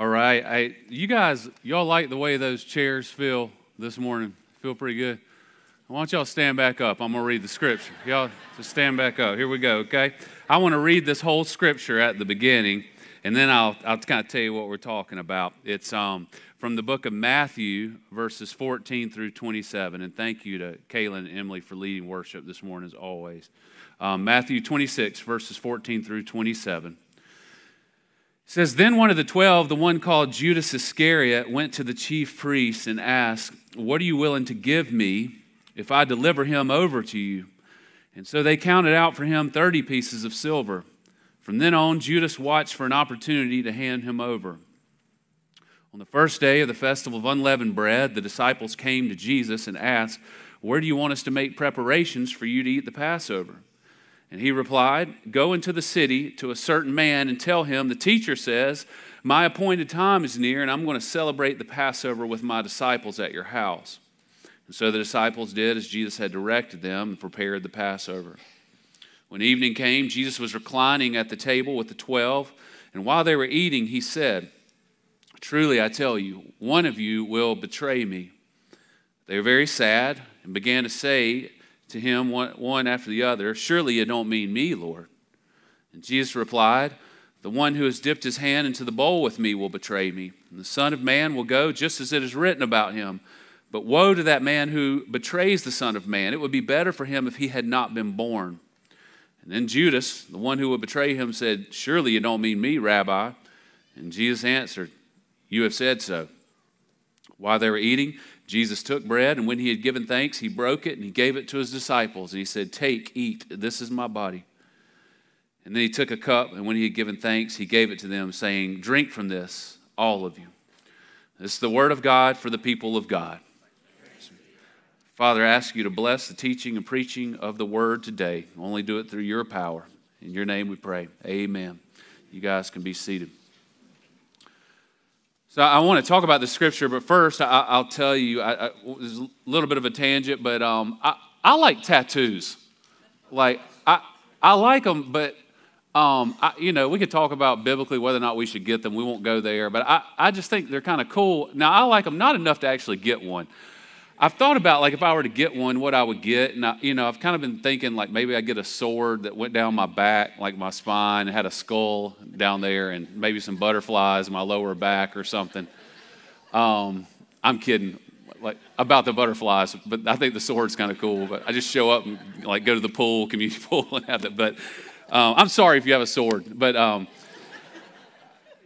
All right. I, you guys, y'all like the way those chairs feel this morning? Feel pretty good? Why don't y'all stand back up? I'm going to read the scripture. Y'all just stand back up. Here we go, okay? I want to read this whole scripture at the beginning, and then I'll, I'll kind of tell you what we're talking about. It's um, from the book of Matthew, verses 14 through 27. And thank you to Kaylin and Emily for leading worship this morning, as always. Um, Matthew 26, verses 14 through 27 says, Then one of the twelve, the one called Judas Iscariot, went to the chief priests and asked, What are you willing to give me if I deliver him over to you? And so they counted out for him 30 pieces of silver. From then on, Judas watched for an opportunity to hand him over. On the first day of the festival of unleavened bread, the disciples came to Jesus and asked, Where do you want us to make preparations for you to eat the Passover? And he replied, Go into the city to a certain man and tell him, The teacher says, My appointed time is near, and I'm going to celebrate the Passover with my disciples at your house. And so the disciples did as Jesus had directed them and prepared the Passover. When evening came, Jesus was reclining at the table with the twelve, and while they were eating, he said, Truly I tell you, one of you will betray me. They were very sad and began to say, to him one, one after the other, Surely you don't mean me, Lord. And Jesus replied, The one who has dipped his hand into the bowl with me will betray me. And the Son of Man will go just as it is written about him. But woe to that man who betrays the Son of Man. It would be better for him if he had not been born. And then Judas, the one who would betray him, said, Surely you don't mean me, Rabbi. And Jesus answered, You have said so. While they were eating, Jesus took bread, and when he had given thanks, he broke it and he gave it to his disciples. And he said, Take, eat, this is my body. And then he took a cup, and when he had given thanks, he gave it to them, saying, Drink from this, all of you. This is the word of God for the people of God. Father, I ask you to bless the teaching and preaching of the word today. Only do it through your power. In your name we pray. Amen. You guys can be seated. So I want to talk about the scripture, but first I, will tell you, I, I, a little bit of a tangent, but um, I, I like tattoos. Like I, I like them, but um, I, you know, we could talk about biblically whether or not we should get them. We won't go there, but I, I just think they're kind of cool. Now I like them not enough to actually get one. I've thought about like if I were to get one, what I would get, and I, you know, I've kind of been thinking like maybe I get a sword that went down my back, like my spine, and had a skull down there, and maybe some butterflies in my lower back or something. Um, I'm kidding, like about the butterflies, but I think the sword's kind of cool. But I just show up and like go to the pool, community pool, and have that. But um, I'm sorry if you have a sword, but. Um,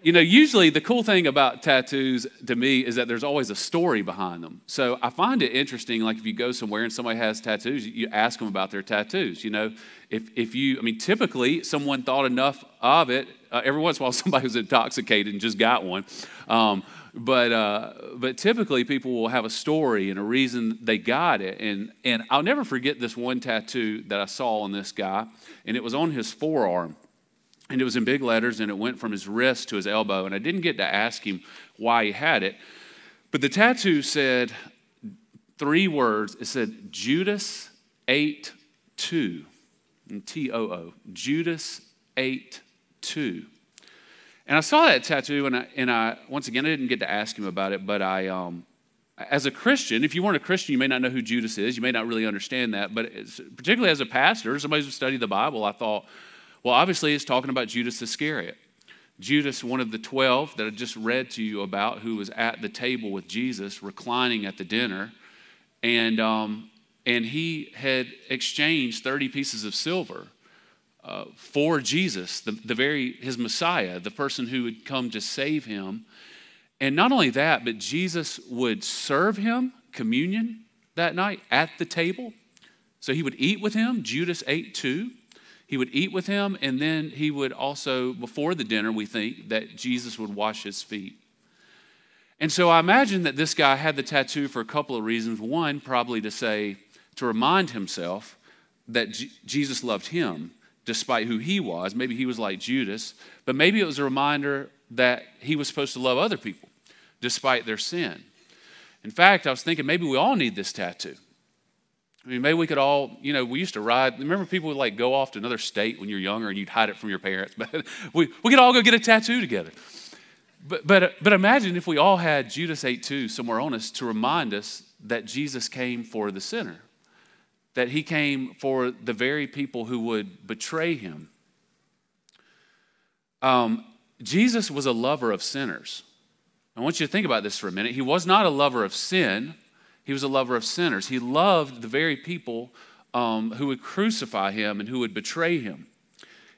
you know, usually the cool thing about tattoos to me is that there's always a story behind them. So I find it interesting, like if you go somewhere and somebody has tattoos, you ask them about their tattoos. You know, if, if you, I mean, typically someone thought enough of it. Uh, every once in a while, somebody was intoxicated and just got one. Um, but uh, but typically people will have a story and a reason they got it and and I'll never forget this one tattoo that I saw on this guy and it was on his forearm and it was in big letters and it went from his wrist to his elbow and i didn't get to ask him why he had it but the tattoo said three words it said judas ate too t-o-o judas ate too and i saw that tattoo and i, and I once again i didn't get to ask him about it but i um, as a Christian, if you weren't a Christian, you may not know who Judas is. You may not really understand that. But particularly as a pastor, somebody who's studied the Bible, I thought, well, obviously, it's talking about Judas Iscariot. Judas, one of the 12 that I just read to you about, who was at the table with Jesus, reclining at the dinner. And, um, and he had exchanged 30 pieces of silver uh, for Jesus, the, the very, his Messiah, the person who would come to save him. And not only that, but Jesus would serve him communion that night at the table. So he would eat with him. Judas ate too. He would eat with him, and then he would also, before the dinner, we think that Jesus would wash his feet. And so I imagine that this guy had the tattoo for a couple of reasons. One, probably to say, to remind himself that G- Jesus loved him despite who he was. Maybe he was like Judas, but maybe it was a reminder that he was supposed to love other people despite their sin. In fact, I was thinking maybe we all need this tattoo. I mean, maybe we could all, you know, we used to ride. Remember, people would like go off to another state when you're younger and you'd hide it from your parents. But we, we could all go get a tattoo together. But, but, but imagine if we all had Judas ate too somewhere on us to remind us that Jesus came for the sinner, that he came for the very people who would betray him. Um, Jesus was a lover of sinners. I want you to think about this for a minute. He was not a lover of sin, he was a lover of sinners. He loved the very people um, who would crucify him and who would betray him.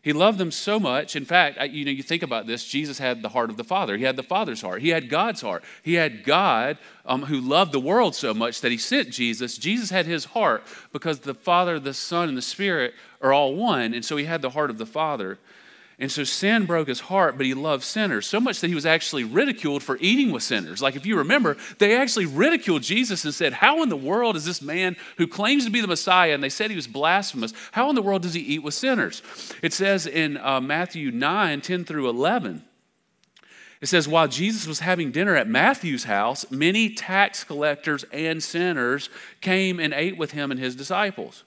He loved them so much. In fact, you know, you think about this, Jesus had the heart of the Father. He had the Father's heart. He had God's heart. He had God um, who loved the world so much that he sent Jesus. Jesus had his heart because the Father, the Son, and the Spirit are all one. And so he had the heart of the Father. And so sin broke his heart, but he loved sinners so much that he was actually ridiculed for eating with sinners. Like if you remember, they actually ridiculed Jesus and said, How in the world is this man who claims to be the Messiah, and they said he was blasphemous, how in the world does he eat with sinners? It says in uh, Matthew 9 10 through 11. It says, while Jesus was having dinner at Matthew's house, many tax collectors and sinners came and ate with him and his disciples.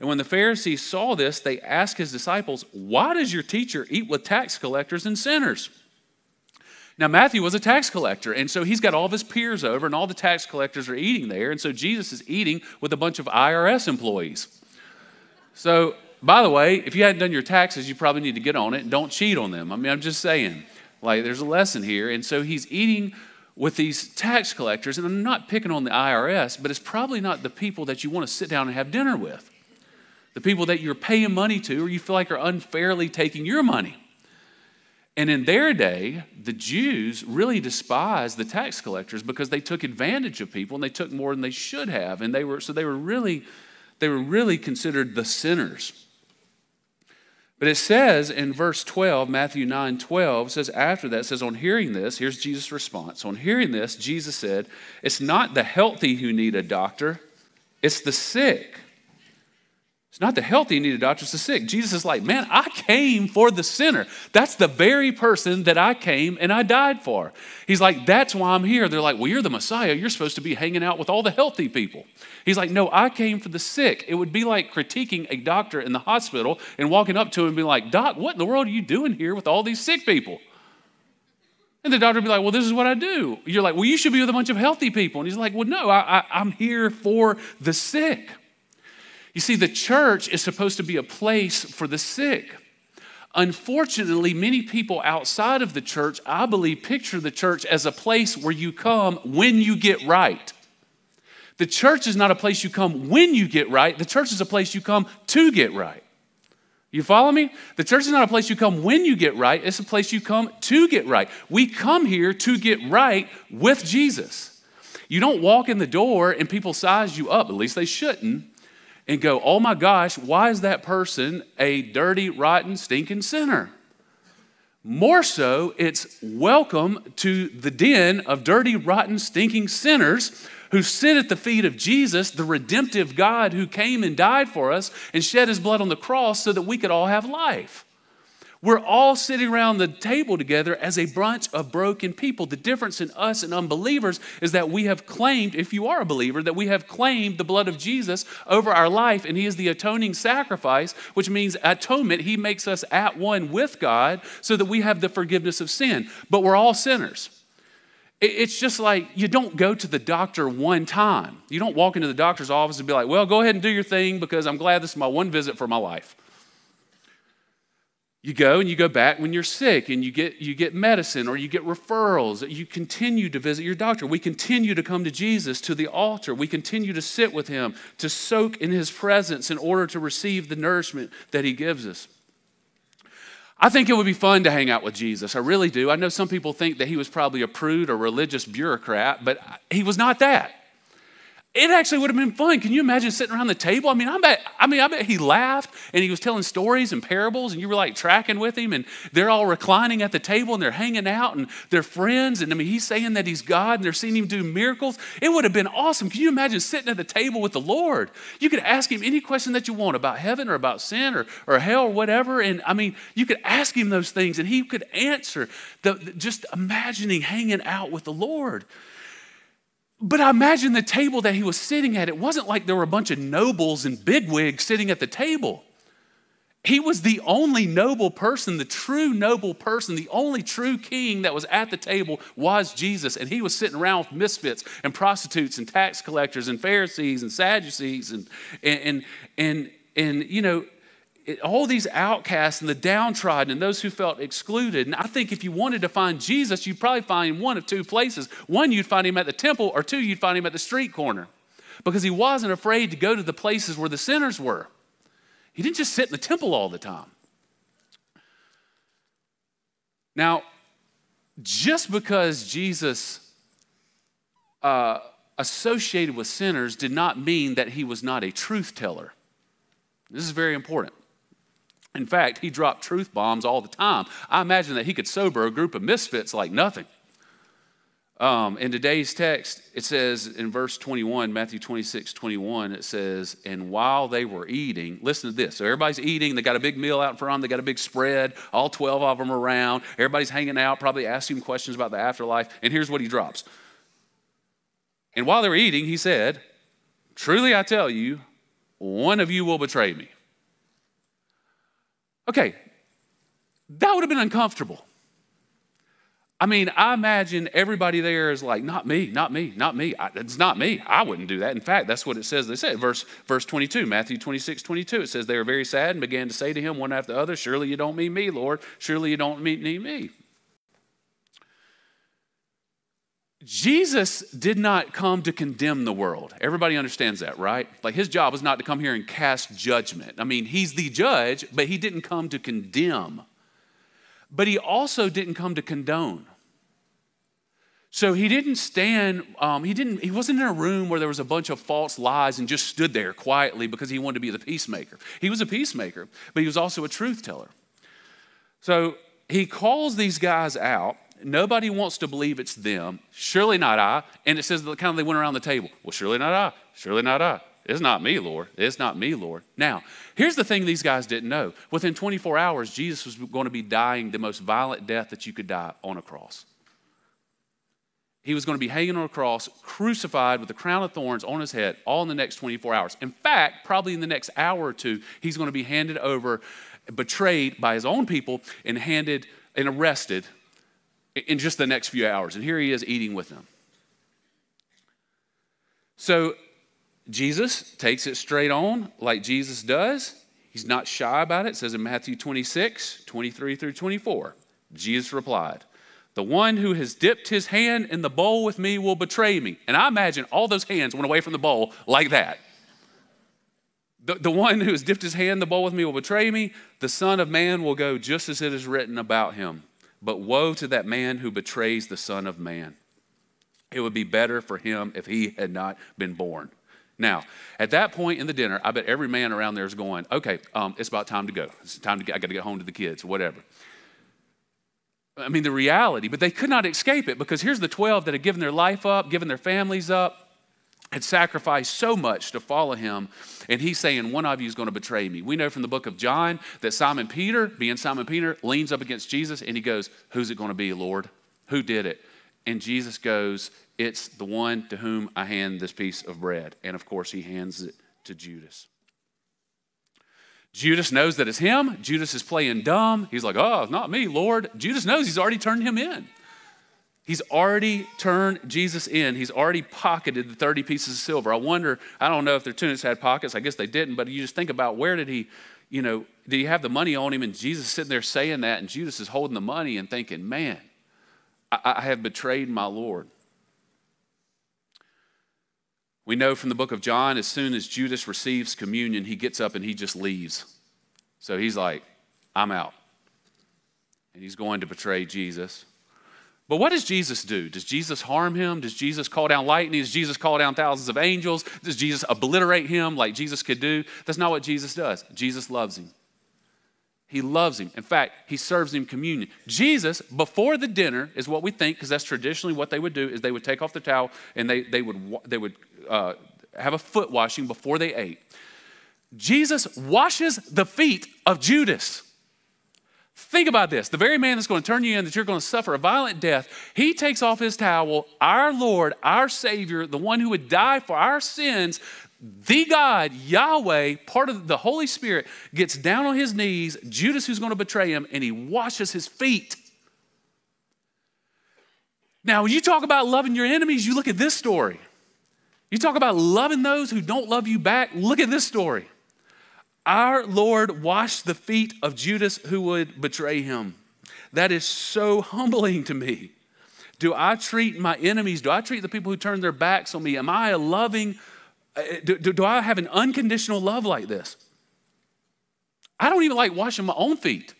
And when the Pharisees saw this, they asked his disciples, Why does your teacher eat with tax collectors and sinners? Now, Matthew was a tax collector, and so he's got all of his peers over, and all the tax collectors are eating there. And so Jesus is eating with a bunch of IRS employees. So, by the way, if you hadn't done your taxes, you probably need to get on it don't cheat on them. I mean, I'm just saying, like, there's a lesson here. And so he's eating with these tax collectors, and I'm not picking on the IRS, but it's probably not the people that you want to sit down and have dinner with the people that you're paying money to or you feel like are unfairly taking your money. And in their day, the Jews really despised the tax collectors because they took advantage of people and they took more than they should have. And they were so they were really, they were really considered the sinners. But it says in verse 12, Matthew 9 12, says after that, says, On hearing this, here's Jesus' response. On hearing this, Jesus said, It's not the healthy who need a doctor, it's the sick. It's not the healthy need a doctor, it's the sick. Jesus is like, man, I came for the sinner. That's the very person that I came and I died for. He's like, that's why I'm here. They're like, well, you're the Messiah. You're supposed to be hanging out with all the healthy people. He's like, no, I came for the sick. It would be like critiquing a doctor in the hospital and walking up to him and being like, Doc, what in the world are you doing here with all these sick people? And the doctor would be like, well, this is what I do. You're like, well, you should be with a bunch of healthy people. And he's like, well, no, I, I, I'm here for the sick. You see, the church is supposed to be a place for the sick. Unfortunately, many people outside of the church, I believe, picture the church as a place where you come when you get right. The church is not a place you come when you get right, the church is a place you come to get right. You follow me? The church is not a place you come when you get right, it's a place you come to get right. We come here to get right with Jesus. You don't walk in the door and people size you up, at least they shouldn't and go, oh my gosh, why is that person a dirty, rotten, stinking sinner? More so, it's welcome to the den of dirty, rotten, stinking sinners who sit at the feet of Jesus, the redemptive God who came and died for us and shed his blood on the cross so that we could all have life. We're all sitting around the table together as a bunch of broken people. The difference in us and unbelievers is that we have claimed, if you are a believer, that we have claimed the blood of Jesus over our life, and He is the atoning sacrifice, which means atonement. He makes us at one with God so that we have the forgiveness of sin. But we're all sinners. It's just like you don't go to the doctor one time. You don't walk into the doctor's office and be like, well, go ahead and do your thing because I'm glad this is my one visit for my life. You go and you go back when you're sick and you get, you get medicine or you get referrals. You continue to visit your doctor. We continue to come to Jesus, to the altar. We continue to sit with him, to soak in his presence in order to receive the nourishment that he gives us. I think it would be fun to hang out with Jesus. I really do. I know some people think that he was probably a prude or religious bureaucrat, but he was not that it actually would have been fun. Can you imagine sitting around the table? I mean, I bet, I mean, I bet he laughed and he was telling stories and parables, and you were like tracking with him, and they're all reclining at the table and they're hanging out and they're friends. And I mean, he's saying that he's God and they're seeing him do miracles. It would have been awesome. Can you imagine sitting at the table with the Lord? You could ask him any question that you want about heaven or about sin or, or hell or whatever. And I mean, you could ask him those things and he could answer. The, just imagining hanging out with the Lord. But I imagine the table that he was sitting at, it wasn't like there were a bunch of nobles and bigwigs sitting at the table. he was the only noble person, the true noble person, the only true king that was at the table was Jesus. And he was sitting around with misfits and prostitutes and tax collectors and Pharisees and Sadducees and, and, and, and, and you know, all these outcasts and the downtrodden and those who felt excluded. And I think if you wanted to find Jesus, you'd probably find him one of two places. One, you'd find him at the temple, or two, you'd find him at the street corner because he wasn't afraid to go to the places where the sinners were. He didn't just sit in the temple all the time. Now, just because Jesus uh, associated with sinners did not mean that he was not a truth teller. This is very important. In fact, he dropped truth bombs all the time. I imagine that he could sober a group of misfits like nothing. Um, in today's text, it says in verse 21, Matthew 26, 21, it says, And while they were eating, listen to this. So everybody's eating, they got a big meal out in front, they got a big spread, all 12 of them around. Everybody's hanging out, probably asking questions about the afterlife. And here's what he drops. And while they were eating, he said, Truly I tell you, one of you will betray me. Okay, that would have been uncomfortable. I mean, I imagine everybody there is like, not me, not me, not me. I, it's not me. I wouldn't do that. In fact, that's what it says. They said, verse, verse 22, Matthew 26, 22. It says, They were very sad and began to say to him one after the other, Surely you don't mean me, Lord. Surely you don't mean me. Jesus did not come to condemn the world. Everybody understands that, right? Like his job was not to come here and cast judgment. I mean, he's the judge, but he didn't come to condemn but he also didn't come to condone. So he didn't stand, um, he, didn't, he wasn't in a room where there was a bunch of false lies and just stood there quietly because he wanted to be the peacemaker. He was a peacemaker, but he was also a truth teller. So he calls these guys out. Nobody wants to believe it's them. Surely not I. And it says that kind of they went around the table. Well, surely not I. Surely not I. It's not me, Lord. It's not me, Lord. Now, here's the thing these guys didn't know. Within 24 hours, Jesus was going to be dying the most violent death that you could die on a cross. He was going to be hanging on a cross, crucified with a crown of thorns on his head, all in the next 24 hours. In fact, probably in the next hour or two, he's going to be handed over, betrayed by his own people, and handed and arrested in just the next few hours. And here he is eating with them. So Jesus takes it straight on like Jesus does. He's not shy about it. it. says in Matthew 26, 23 through 24. Jesus replied, The one who has dipped his hand in the bowl with me will betray me. And I imagine all those hands went away from the bowl like that. The, the one who has dipped his hand in the bowl with me will betray me. The Son of Man will go just as it is written about him. But woe to that man who betrays the Son of Man. It would be better for him if he had not been born. Now, at that point in the dinner, I bet every man around there is going, okay, um, it's about time to go. It's time to get, I got to get home to the kids, whatever. I mean, the reality, but they could not escape it because here's the 12 that had given their life up, given their families up, had sacrificed so much to follow him, and he's saying, One of you is going to betray me. We know from the book of John that Simon Peter, being Simon Peter, leans up against Jesus and he goes, Who's it going to be, Lord? Who did it? And Jesus goes, It's the one to whom I hand this piece of bread. And of course, he hands it to Judas. Judas knows that it's him. Judas is playing dumb. He's like, Oh, not me, Lord. Judas knows he's already turned him in. He's already turned Jesus in. He's already pocketed the 30 pieces of silver. I wonder, I don't know if their tunics had pockets. I guess they didn't, but you just think about where did he, you know, did he have the money on him? And Jesus sitting there saying that, and Judas is holding the money and thinking, man, I, I have betrayed my Lord. We know from the book of John, as soon as Judas receives communion, he gets up and he just leaves. So he's like, I'm out. And he's going to betray Jesus. But what does Jesus do? Does Jesus harm him? Does Jesus call down lightning? Does Jesus call down thousands of angels? Does Jesus obliterate him like Jesus could do? That's not what Jesus does. Jesus loves him. He loves him. In fact, he serves him communion. Jesus, before the dinner, is what we think, because that's traditionally what they would do, is they would take off the towel and they, they would, they would uh, have a foot washing before they ate. Jesus washes the feet of Judas. Think about this. The very man that's going to turn you in, that you're going to suffer a violent death, he takes off his towel. Our Lord, our Savior, the one who would die for our sins, the God, Yahweh, part of the Holy Spirit, gets down on his knees, Judas, who's going to betray him, and he washes his feet. Now, when you talk about loving your enemies, you look at this story. You talk about loving those who don't love you back, look at this story. Our Lord washed the feet of Judas who would betray him. That is so humbling to me. Do I treat my enemies, do I treat the people who turn their backs on me? Am I a loving, uh, do, do, do I have an unconditional love like this? I don't even like washing my own feet.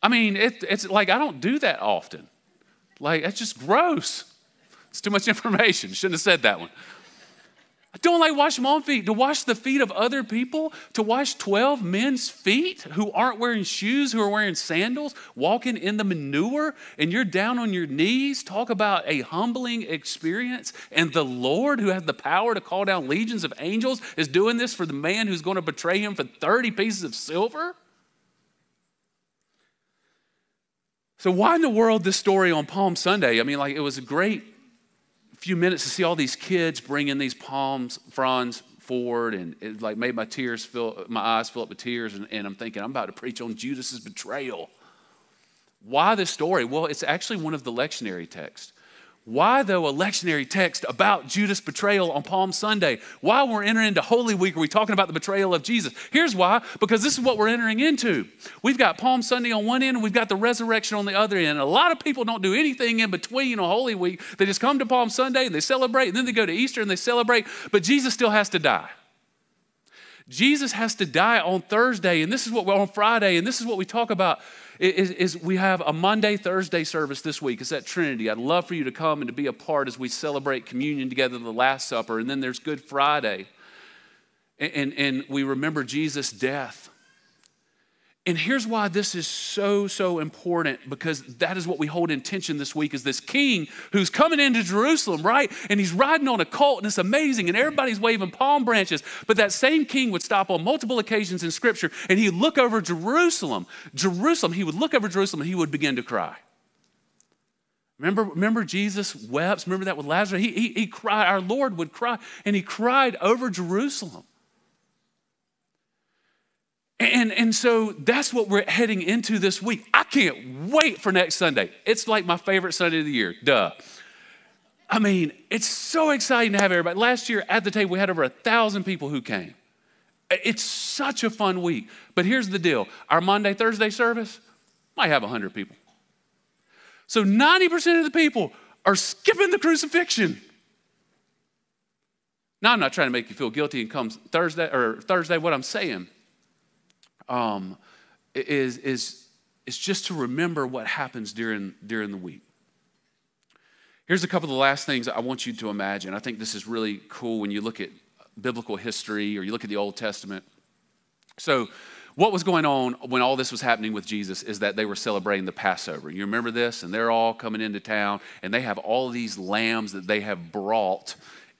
I mean, it, it's like I don't do that often. Like, that's just gross. It's too much information. Shouldn't have said that one. I don't like washing my own feet. To wash the feet of other people, to wash 12 men's feet who aren't wearing shoes, who are wearing sandals, walking in the manure, and you're down on your knees. Talk about a humbling experience. And the Lord, who has the power to call down legions of angels, is doing this for the man who's going to betray him for 30 pieces of silver. So, why in the world this story on Palm Sunday? I mean, like, it was a great few minutes to see all these kids bringing these palms fronds forward and it like made my tears fill my eyes fill up with tears and, and i'm thinking i'm about to preach on judas's betrayal. Why this story? Well it's actually one of the lectionary texts why, though, a lectionary text about Judas' betrayal on Palm Sunday? Why we're entering into Holy Week? Are we talking about the betrayal of Jesus? Here's why because this is what we're entering into. We've got Palm Sunday on one end and we've got the resurrection on the other end. a lot of people don't do anything in between on Holy Week. They just come to Palm Sunday and they celebrate, and then they go to Easter and they celebrate, but Jesus still has to die. Jesus has to die on Thursday, and this is what we're on Friday, and this is what we talk about is, is we have a Maundy Thursday service this week. It's at Trinity. I'd love for you to come and to be a part as we celebrate communion together, the Last Supper. And then there's Good Friday. And, and, and we remember Jesus' death. And here's why this is so, so important because that is what we hold in tension this week is this king who's coming into Jerusalem, right? And he's riding on a colt and it's amazing and everybody's waving palm branches. But that same king would stop on multiple occasions in scripture and he'd look over Jerusalem. Jerusalem, he would look over Jerusalem and he would begin to cry. Remember, remember Jesus wept? Remember that with Lazarus? He, he, he cried, our Lord would cry, and he cried over Jerusalem. And, and so that's what we're heading into this week. I can't wait for next Sunday. It's like my favorite Sunday of the year, duh. I mean, it's so exciting to have everybody. Last year at the table, we had over a thousand people who came. It's such a fun week. But here's the deal our Maundy Thursday service might have 100 people. So 90% of the people are skipping the crucifixion. Now, I'm not trying to make you feel guilty and come Thursday or Thursday, what I'm saying um, is, is, is just to remember what happens during, during the week. Here's a couple of the last things I want you to imagine. I think this is really cool when you look at biblical history or you look at the Old Testament. So, what was going on when all this was happening with Jesus is that they were celebrating the Passover. You remember this? And they're all coming into town and they have all these lambs that they have brought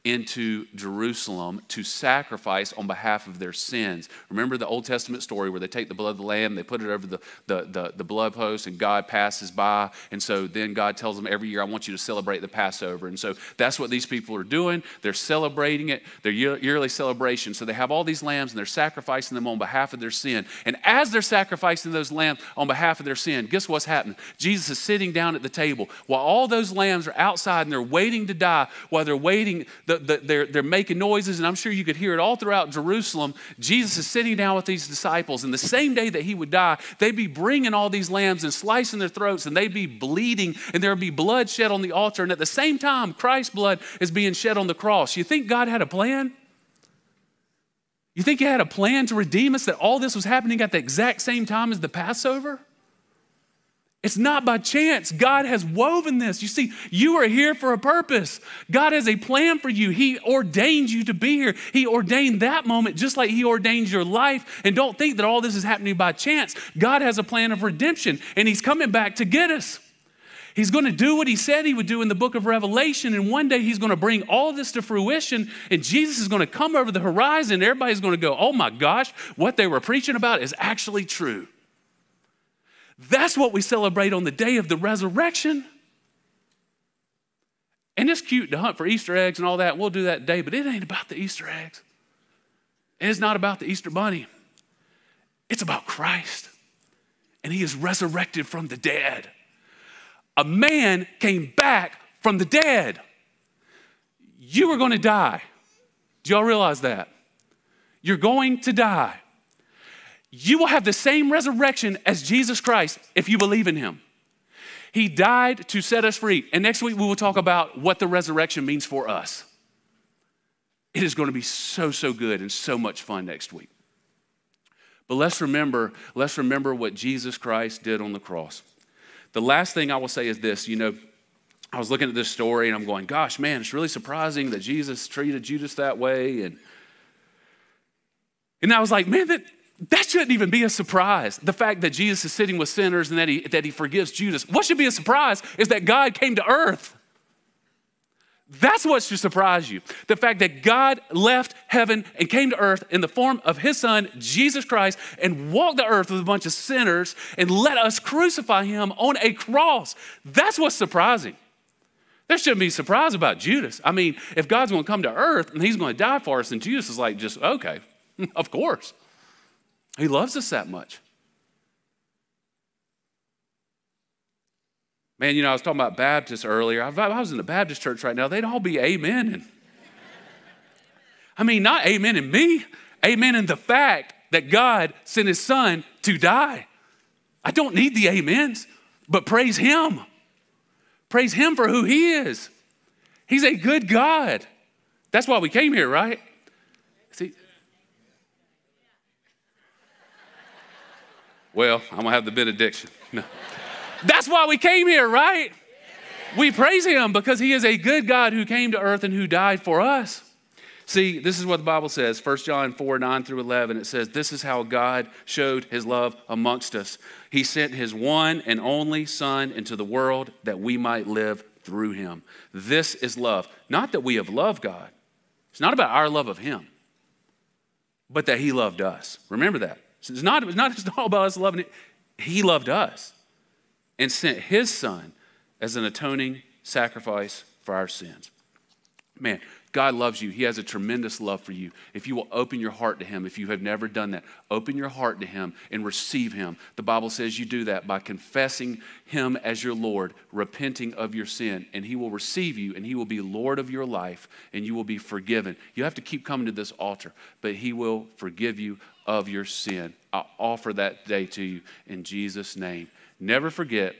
into Jerusalem to sacrifice on behalf of their sins. Remember the Old Testament story where they take the blood of the lamb, they put it over the, the, the, the, blood post, and God passes by. And so then God tells them every year, I want you to celebrate the Passover. And so that's what these people are doing. They're celebrating it, their yearly celebration. So they have all these lambs and they're sacrificing them on behalf of their sin. And as they're sacrificing those lambs on behalf of their sin, guess what's happening? Jesus is sitting down at the table while all those lambs are outside and they're waiting to die, while they're waiting. The, the, the, they're, they're making noises, and I'm sure you could hear it all throughout Jerusalem. Jesus is sitting down with these disciples, and the same day that he would die, they'd be bringing all these lambs and slicing their throats, and they'd be bleeding, and there'd be blood shed on the altar. And at the same time, Christ's blood is being shed on the cross. You think God had a plan? You think he had a plan to redeem us that all this was happening at the exact same time as the Passover? It's not by chance. God has woven this. You see, you are here for a purpose. God has a plan for you. He ordained you to be here. He ordained that moment just like He ordained your life. And don't think that all this is happening by chance. God has a plan of redemption, and He's coming back to get us. He's going to do what He said He would do in the book of Revelation, and one day He's going to bring all this to fruition, and Jesus is going to come over the horizon. Everybody's going to go, Oh my gosh, what they were preaching about is actually true. That's what we celebrate on the day of the resurrection. And it's cute to hunt for Easter eggs and all that. We'll do that day, but it ain't about the Easter eggs. It's not about the Easter bunny. It's about Christ. And he is resurrected from the dead. A man came back from the dead. You were going to die. Do y'all realize that? You're going to die. You will have the same resurrection as Jesus Christ if you believe in him. He died to set us free. And next week we will talk about what the resurrection means for us. It is going to be so, so good and so much fun next week. But let's remember, let's remember what Jesus Christ did on the cross. The last thing I will say is this, you know, I was looking at this story and I'm going, gosh, man, it's really surprising that Jesus treated Judas that way. And, and I was like, man, that, that shouldn't even be a surprise. The fact that Jesus is sitting with sinners and that he, that he forgives Judas. What should be a surprise is that God came to earth. That's what should surprise you. The fact that God left heaven and came to earth in the form of his son, Jesus Christ, and walked the earth with a bunch of sinners and let us crucify him on a cross. That's what's surprising. There shouldn't be surprise about Judas. I mean, if God's going to come to earth and he's going to die for us, and Judas is like, just, okay, of course. He loves us that much. Man, you know, I was talking about Baptists earlier. I was in the Baptist church right now, they'd all be amen. And, I mean, not amen in me, amen in the fact that God sent his son to die. I don't need the amens, but praise him. Praise him for who he is. He's a good God. That's why we came here, right? See, Well, I'm gonna have the benediction. No. That's why we came here, right? We praise him because he is a good God who came to earth and who died for us. See, this is what the Bible says 1 John 4 9 through 11. It says, This is how God showed his love amongst us. He sent his one and only Son into the world that we might live through him. This is love. Not that we have loved God, it's not about our love of him, but that he loved us. Remember that. It's not, it's not just all about us loving it. He loved us and sent his son as an atoning sacrifice for our sins. Man, God loves you. He has a tremendous love for you. If you will open your heart to Him, if you have never done that, open your heart to Him and receive Him. The Bible says you do that by confessing Him as your Lord, repenting of your sin, and He will receive you and He will be Lord of your life and you will be forgiven. You have to keep coming to this altar, but He will forgive you of your sin. I offer that day to you in Jesus' name. Never forget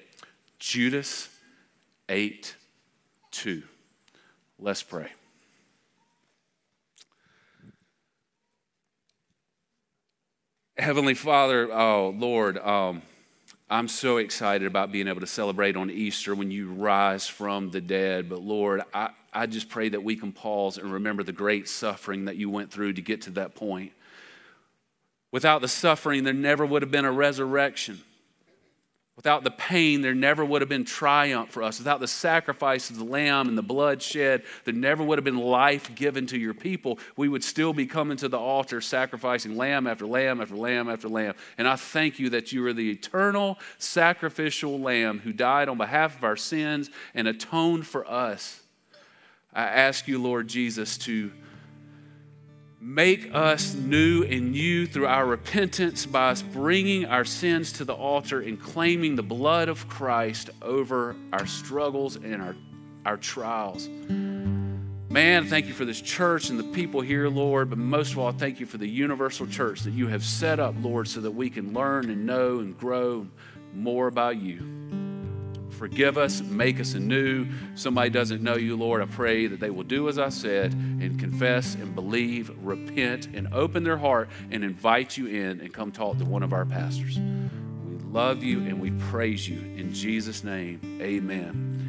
Judas ate too. Let's pray. Heavenly Father, oh Lord, um, I'm so excited about being able to celebrate on Easter when you rise from the dead. But Lord, I, I just pray that we can pause and remember the great suffering that you went through to get to that point. Without the suffering, there never would have been a resurrection. Without the pain, there never would have been triumph for us. Without the sacrifice of the lamb and the blood shed, there never would have been life given to your people. We would still be coming to the altar sacrificing lamb after lamb after lamb after lamb. And I thank you that you are the eternal sacrificial lamb who died on behalf of our sins and atoned for us. I ask you, Lord Jesus, to Make us new in you through our repentance by us bringing our sins to the altar and claiming the blood of Christ over our struggles and our, our trials. Man, thank you for this church and the people here, Lord, but most of all, thank you for the universal church that you have set up, Lord, so that we can learn and know and grow more about you. Forgive us, make us anew. Somebody doesn't know you, Lord. I pray that they will do as I said and confess and believe, repent, and open their heart and invite you in and come talk to one of our pastors. We love you and we praise you. In Jesus' name, amen.